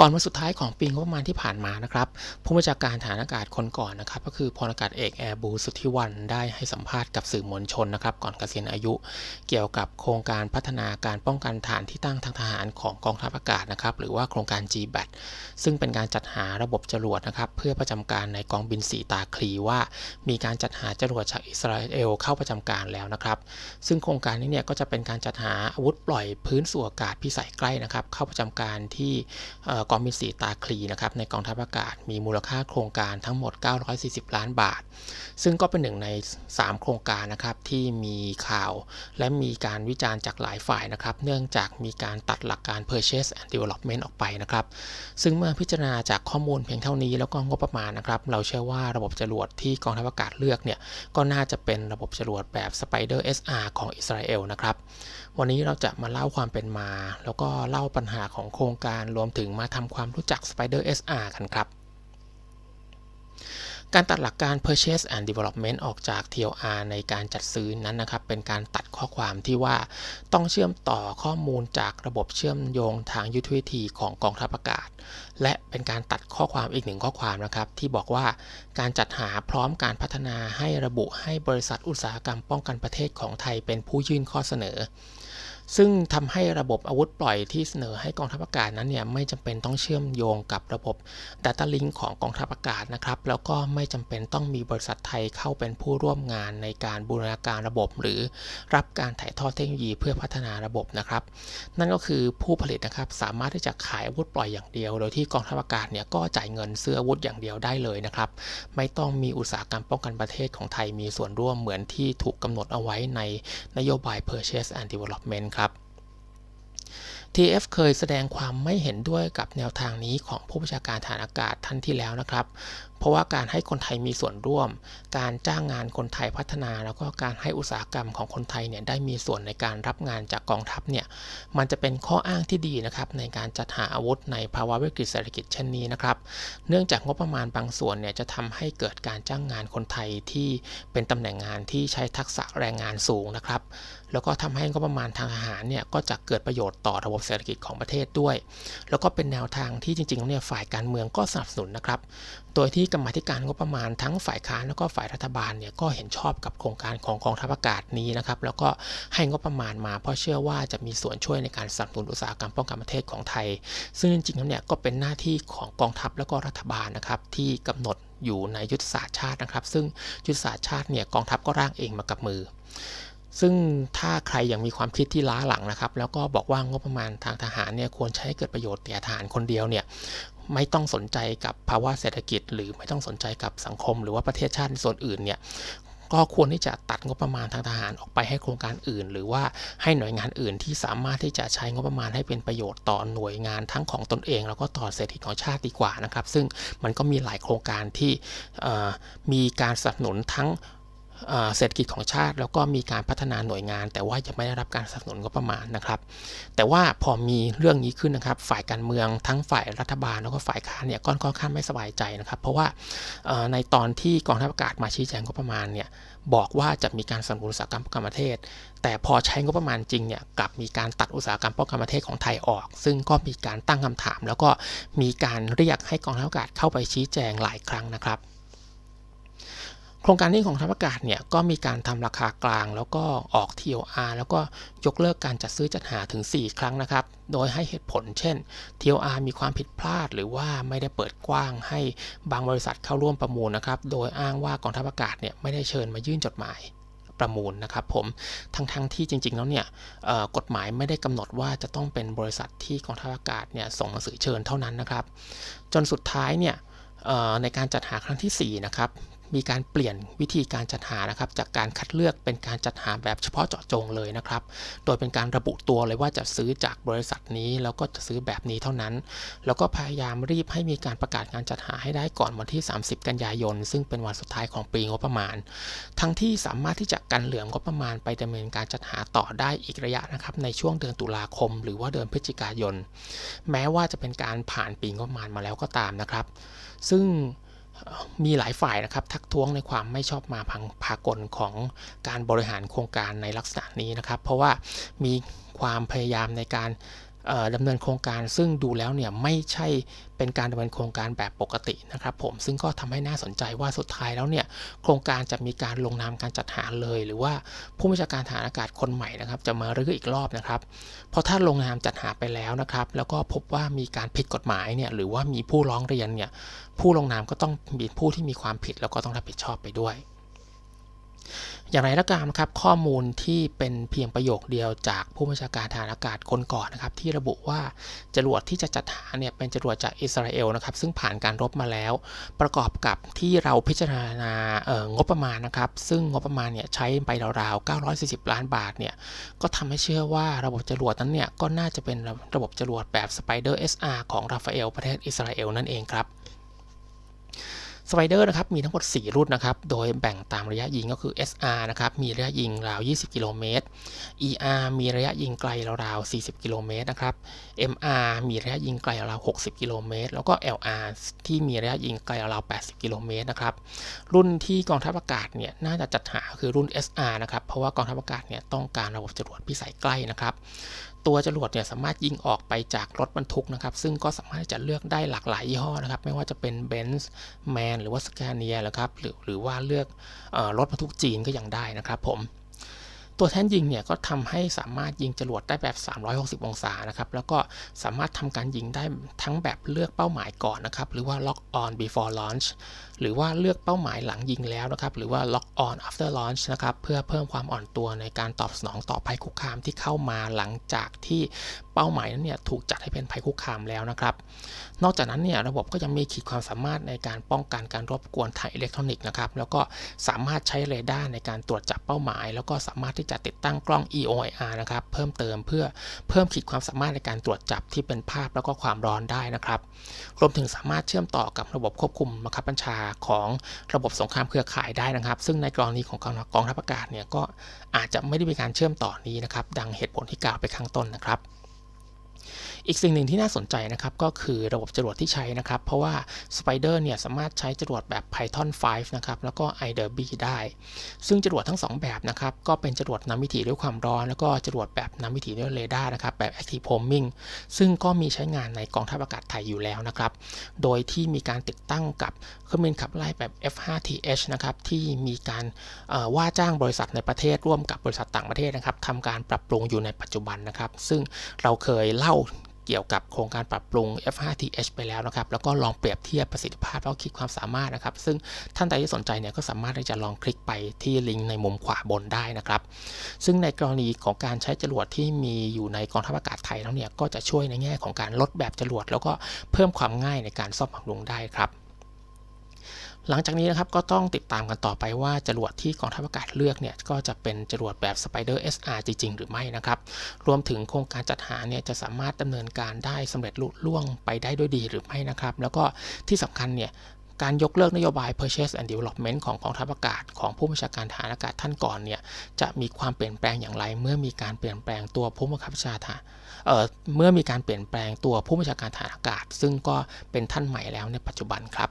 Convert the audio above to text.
ก่อนวันสุดท้ายของปีงบประมาณที่ผ่านมานะครับ ผู้บัญชาการฐานอากาศคนก่อนนะครับ ก็คือพลอากาศเอกแอร์บูสุทธิวันได้ให้สัมภาษณ์กับสื่อมวลชนนะครับ ก่อนเกษียณอายุ เกี่ยวกับโครงการพัฒนาการป้องกันฐานที่ตั้งทางทหารของกองทัพอากาศนะครับ หรือว่าโครงการ GBAT ซึ่งเป็นการจัดหาระบบจรวดนะครับ เพื่อประจำการในกองบินสีตาคลีว่า มีการจัดหาจรวดจากอิสราเอลเข้าประจำการแล้วนะครับ ซึ่งโครงการนี้เนี่ยก็จะเป็นการจัดหาอาวุธปล่อยพื้นสู่อากาศพิสัยใกล้นะครับ เข้าประจำการที่กองบินสีตาคลีนะครับในกองทัพอากาศมีมูลค่าโครงการทั้งหมด 940 ล้านบาท ซึ่งก็เป็นหนึ่งใน 3 โครงการนะครับที่มีข่าวและมีการวิจารณ์จากหลายฝ่ายนะครับ เนื่องจากมีการตัดหลักการ purchase and development ออกไปนะครับ ซึ่งเมื่อพิจารณาจากข้อมูลเพียงเท่านี้แล้วก็งบประมาณนะครับ เราเชื่อว่าระบบจรวดที่กองทัพอากาศเลือกเนี่ยก็น่าจะเป็นระบบจรวดแบบ Spider SR ของอิสราเอลนะครับ วันนี้เราจะมาเล่าความเป็นมา แล้วก็เล่าปัญหาของโครงการรวมถึงมาทำความรู้จัก Spider SR กันครับ การตัดหลักการ purchase and development ออกจาก TLR ในการจัดซื้อนั้นนะครับ เป็นการตัดข้อความที่ว่าต้องเชื่อมต่อข้อมูลจากระบบเชื่อมโยงทางยุทธวิธีของกองทัพอากาศ และเป็นการตัดข้อความอีกหนึ่งข้อความนะครับ ที่บอกว่าการจัดหาพร้อมการพัฒนาให้ระบุให้บริษัทอุตสาหกรรมป้องกันประเทศของไทยเป็นผู้ยื่นข้อเสนอ ซึ่งทำให้ระบบอาวุธปล่อยที่เสนอให้กองทัพอากาศนั้นเนี่ยไม่จำเป็นต้องเชื่อมโยงกับระบบ Data Link ของกองทัพอากาศนะครับ แล้วก็ไม่จำเป็นต้องมีบริษัทไทยเข้าเป็นผู้ร่วมงานในการบูรณาการระบบ หรือรับการถ่ายทอดเทคโนโลยีเพื่อพัฒนาระบบนะครับ นั่นก็คือผู้ผลิตนะครับสามารถที่จะขายอาวุธปล่อยอย่างเดียว โดยที่กองทัพอากาศเนี่ยก็จ่ายเงินซื้ออาวุธอย่างเดียวได้เลยนะครับ ไม่ต้องมีอุตสาหกรรมป้องกันประเทศของไทยมีส่วนร่วมเหมือนที่ถูกกำหนดเอาไว้ในนโยบาย Purchase and Development ครับ TF เคยแสดงความไม่เห็นด้วยกับแนวทางนี้ของผู้บัญชาการฐานอากาศท่านที่แล้วนะครับเพราะว่าการให้คนไทยมีส่วนร่วม การจ้างงานคนไทยพัฒนา แล้วก็การให้อุตสาหกรรมของคนไทยเนี่ยได้มีส่วนในการรับงานจากกองทัพเนี่ยมันจะเป็นข้ออ้างที่ดีนะครับในการจัดหาอาวุธในภาวะวิกฤตเศรษฐกิจเช่นนี้นะครับเนื่องจากงบประมาณบางส่วนเนี่ยจะทำให้เกิดการจ้างงานคนไทยที่เป็นตำแหน่งงานที่ใช้ทักษะแรงงานสูงนะครับแล้วก็ทำให้งบประมาณทางอาหารเนี่ยก็จะเกิดประโยชน์ต่อระบบเศรษฐกิจของประเทศด้วย แล้วก็เป็นแนวทางที่จริงๆเนี่ยฝ่ายการเมืองก็สนับสนุนนะครับ โดยที่กรรมธิการงบประมาณทั้งฝ่ายค้านแล้วก็ฝ่ายรัฐบาลเนี่ยก็เห็นชอบกับโครงการของกองทัพอากาศนี้นะครับแล้วก็ให้งบประมาณมา เพราะเชื่อว่าจะมีส่วนช่วยในการสนับสนุนอุตสาหกรรมป้องกันประเทศของไทย ซึ่งจริงๆแล้วเนี่ยก็เป็นหน้าที่ของกองทัพแล้วก็รัฐบาลนะครับที่กำหนดอยู่ในยุทธศาสตร์ชาตินะครับ ซึ่งยุทธศาสตร์ชาติเนี่ยกองทัพก็ร่างเองมากับมือซึ่งถ้าใครยังมีความคิดที่ล้าหลังนะครับ แล้วก็บอกว่างบประมาณทางทหารเนี่ยควรใช้เกิดประโยชน์แก่ทหารคนเดียวเนี่ย ไม่ต้องสนใจกับภาวะเศรษฐกิจ หรือไม่ต้องสนใจกับสังคม หรือว่าประเทศชาติในส่วนอื่นเนี่ยก็ควรที่จะตัดงบประมาณทางทหารออกไปให้โครงการอื่น หรือว่าให้หน่วยงานอื่นที่สามารถที่จะใช้งบประมาณให้เป็นประโยชน์ต่อหน่วยงานทั้งของตนเอง แล้วก็ต่อเศรษฐกิจของชาติดีกว่านะครับ ซึ่งมันก็มีหลายโครงการที่มีการสนับสนุนทั้ง เศรษฐกิจของชาติ แล้วก็มีการพัฒนาหน่วยงาน แต่ว่ายังไม่ได้รับการสนับสนุนงบประมาณนะครับ แต่ว่าพอมีเรื่องนี้ขึ้นนะครับ ฝ่ายการเมืองทั้งฝ่ายรัฐบาลแล้วก็ฝ่ายค้านเนี่ยก็ค่อนข้างไม่สบายใจนะครับ เพราะว่าในตอนที่กองทัพอากาศมาชี้แจงงบประมาณเนี่ยบอกว่าจะมีการสนับสนุนอุตสาหกรรมป้องกันประเทศ แต่พอใช้งบประมาณจริงเนี่ยกลับมีการตัดอุตสาหกรรมป้องกันประเทศของไทยออก ซึ่งก็มีการตั้งคำถาม แล้วก็มีการเรียกให้กองทัพอากาศเข้าไปชี้แจงหลายครั้งนะครับ ครงการนี้ของทัพอากาศเนี่ยก็มีการทำราคากลาง แล้วก็ออก TOR แล้วก็ยกเลิกการจัดซื้อจัดหาถึง 4 ครั้งนะครับ โดยให้เหตุผลเช่น TOR มีความผิดพลาด หรือว่าไม่ได้เปิดกว้างให้บางบริษัทเข้าร่วมประมูลนะครับ โดยอ้างว่ากองทัพอากาศเนี่ยไม่ได้เชิญมายื่นจดหมายประมูลนะครับผมทั้งๆทที่จริง ๆ แล้วเนี่ยกฎหมายไม่ได้กำหนดว่าจะต้องเป็นบริษัทที่กองทัพอากาศเนี่ยส่งหนังสือเชิญเท่านั้นนะครับ จนสุดท้ายเนี่ยในการจัดหาครั้งที่4นะครับ มีการเปลี่ยนวิธีการจัดหานะครับ จากการคัดเลือกเป็นการจัดหาแบบเฉพาะเจาะจงเลยนะครับ โดยเป็นการระบุตัวเลยว่าจะซื้อจากบริษัทนี้ แล้วก็จะซื้อแบบนี้เท่านั้น แล้วก็พยายามรีบให้มีการประกาศการจัดหาให้ได้ก่อนวันที่ 30 กันยายน ซึ่งเป็นวันสุดท้ายของปีงบประมาณ ทั้งที่สามารถที่จะกันเหลืองงบประมาณไปดำเนินการจัดหาต่อได้อีกระยะนะครับ ในช่วงเดือนตุลาคม หรือว่าเดือนพฤศจิกายน แม้ว่าจะเป็นการผ่านปีงบประมาณมาแล้วก็ตามนะครับ ซึ่ง มีหลายฝ่ายนะครับทักท้วงในความไม่ชอบมาพังพากลของการบริหารโครงการในลักษณะนี้นะครับ เพราะว่ามีความพยายามในการ ดำเนินโครงการซึ่งดูแล้วเนี่ยไม่ใช่เป็นการดำเนินโครงการแบบปกตินะครับผมซึ่งก็ทำให้น่าสนใจว่าสุดท้ายแล้วเนี่ยโครงการจะมีการลงนามการจัดหาเลย หรือว่าผู้บัญชาการฐานอากาศคนใหม่นะครับจะมารื้ออีกรอบนะครับเพราะถ้าลงนามจัดหาไปแล้วนะครับแล้วก็พบว่ามีการผิดกฎหมายเนี่ยหรือว่ามีผู้ร้องเรียนเนี่ยผู้ลงนามก็ต้องมีผู้ที่มีความผิดแล้วก็ต้องรับผิดชอบไปด้วย อย่างไรก็ตามครับ ข้อมูลที่เป็นเพียงประโยคเดียวจากผู้บัญชาการฐานอากาศคนก่อนนะครับ ที่ระบุว่าจรวดที่จะจัดหาเนี่ยเป็นจรวดจากอิสราเอลนะครับ ซึ่งผ่านการรบมาแล้ว ประกอบกับที่เราพิจารณางบประมาณนะครับ ซึ่งงบประมาณเนี่ยใช้ไปราวๆ 940 ล้านบาทเนี่ยก็ทำให้เชื่อว่าระบบจรวดนั้นเนี่ยก็น่าจะเป็นระบบจรวดแบบ Spider SR ของราฟาเอลประเทศอิสราเอลนั่นเองครับ สไปเดอร์นะครับมีทั้งหมด 4 รุ่นนะครับโดยแบ่งตามระยะยิงก็คือ SR นะครับมีระยะยิงราว 20 กิโลเมตร ER มีระยะยิงไกลราวๆ40 กิโลเมตรนะครับ MR มีระยะยิงไกลราว 60 กิโลเมตร แล้วก็ LR ที่มีระยะยิงไกลราว 80 กิโลเมตรนะครับรุ่นที่กองทัพอากาศเนี่ยน่าจะจัดหาคือรุ่น SR นะครับเพราะว่ากองทัพอากาศเนี่ยต้องการระบบจรวดพิสัยใกล้นะครับ ตัวจรวดเนี่ยสามารถยิงออกไปจากรถบรรทุกนะครับ ซึ่งก็สามารถจะเลือกได้หลากหลายยี่ห้อนะครับ ไม่ว่าจะเป็น Benz Man หรือว่า Scania นะครับหรือหรือว่าเลือกอรถบรรทุกจีนก็ยังได้นะครับผมตัวแท่นยิงเนี่ยก็ทำให้สามารถยิงจรวดได้แบบ 360 องศานะครับแล้วก็สามารถทำการยิงได้ทั้งแบบเลือกเป้าหมายก่อนนะครับหรือว่า lock on before launch หรือว่าเลือกเป้าหมายหลังยิงแล้วนะครับ หรือว่า lock on after launch นะครับ เพื่อเพิ่มความอ่อนตัวในการตอบสนองต่อภัยคุกคามที่เข้ามาหลังจากที่เป้าหมายนั้นเนี่ยถูกจัดให้เป็นภัยคุกคามแล้วนะครับ นอกจากนั้นเนี่ยระบบก็ยังมีขีดความสามารถในการป้องกันการรบกวนทางอิเล็กทรอนิกส์นะครับ แล้วก็สามารถใช้เรดาร์ในการตรวจจับเป้าหมาย แล้วก็สามารถที่จะติดตั้งกล้อง EOIR นะครับ เพิ่มเติมเพื่อเพิ่มขีดความสามารถในการตรวจจับที่เป็นภาพแล้วก็ความร้อนได้นะครับ รวมถึงสามารถเชื่อมต่อกับระบบควบคุมบังคับบัญชาของระบบสงครามเครือข่ายได้นะครับ ซึ่งในกรณีของกองทัพอากาศเนี่ยก็อาจจะไม่ได้มีการเชื่อมต่อนี้นะครับ ดังเหตุผลที่กล่าวไปข้างต้นนะครับ อีกสิ่งหนึ่งที่น่าสนใจนะครับก็คือระบบจรวดที่ใช้นะครับ เพราะว่า Spider เนี่ยสามารถใช้จรวดแบบ Python 5 นะครับ แล้วก็ iDerby ได้ ซึ่งจรวดทั้ง 2 แบบนะครับ ก็เป็นจรวดนำวิถีด้วยความร้อน แล้วก็จรวดแบบนำวิถีด้วยเรดาร์นะครับ แบบ Active Homing ซึ่งก็มีใช้งานในกองทัพอากาศไทยอยู่แล้วนะครับ โดยที่มีการติดตั้งกับเครื่องบินขับไล่แบบ F5TH นะครับที่มีการว่าจ้างบริษัทในประเทศร่วมกับบริษัทต่างประเทศนะครับทำการปรับปรุงอยู่ในปัจจุบันนะครับ ซึ่งเราเคยเล่า เกี่ยวกับโครงการปรับปรุง F5TH ไปแล้วนะครับ แล้วก็ลองเปรียบเทียบประสิทธิภาพแล้วคิดความสามารถนะครับ ซึ่งท่านใดที่สนใจเนี่ยก็สามารถที่จะลองคลิกไปที่ลิงก์ในมุมขวาบนได้นะครับ ซึ่งในกรณีของการใช้จรวดที่มีอยู่ในกองทัพอากาศไทยแล้วเนี่ยก็จะช่วยในแง่ของการลดแบบจรวด แล้วก็เพิ่มความง่ายในการซ่อมบำรุงได้ครับ หลังจากนี้นะครับก็ต้องติดตามกันต่อไปว่าจรวดที่กองทัพอากาศเลือกเนี่ยก็จะเป็นจรวดแบบ Spider SR จริง ๆ หรือไม่นะครับรวมถึงโครงการจัดหาเนี่ยจะสามารถดำเนินการได้สำเร็จลุล่วงไปได้ด้วยดีหรือไม่นะครับ แล้วก็ที่สำคัญเนี่ยการยกเลิกนโยบาย Purchase and Development ของกองทัพอากาศ ของผู้บัญชาการฐานอากาศท่านก่อนเนี่ยจะมีความเปลี่ยนแปลงอย่างไร เมื่อมีการเปลี่ยนแปลงตัวผู้บังคับบัญชาฐานเอ่อเมื่อมีการเปลี่ยนแปลงตัวผู้บัญชาการฐานอากาศ ซึ่งก็เป็นท่านใหม่แล้วในปัจจุบันครับ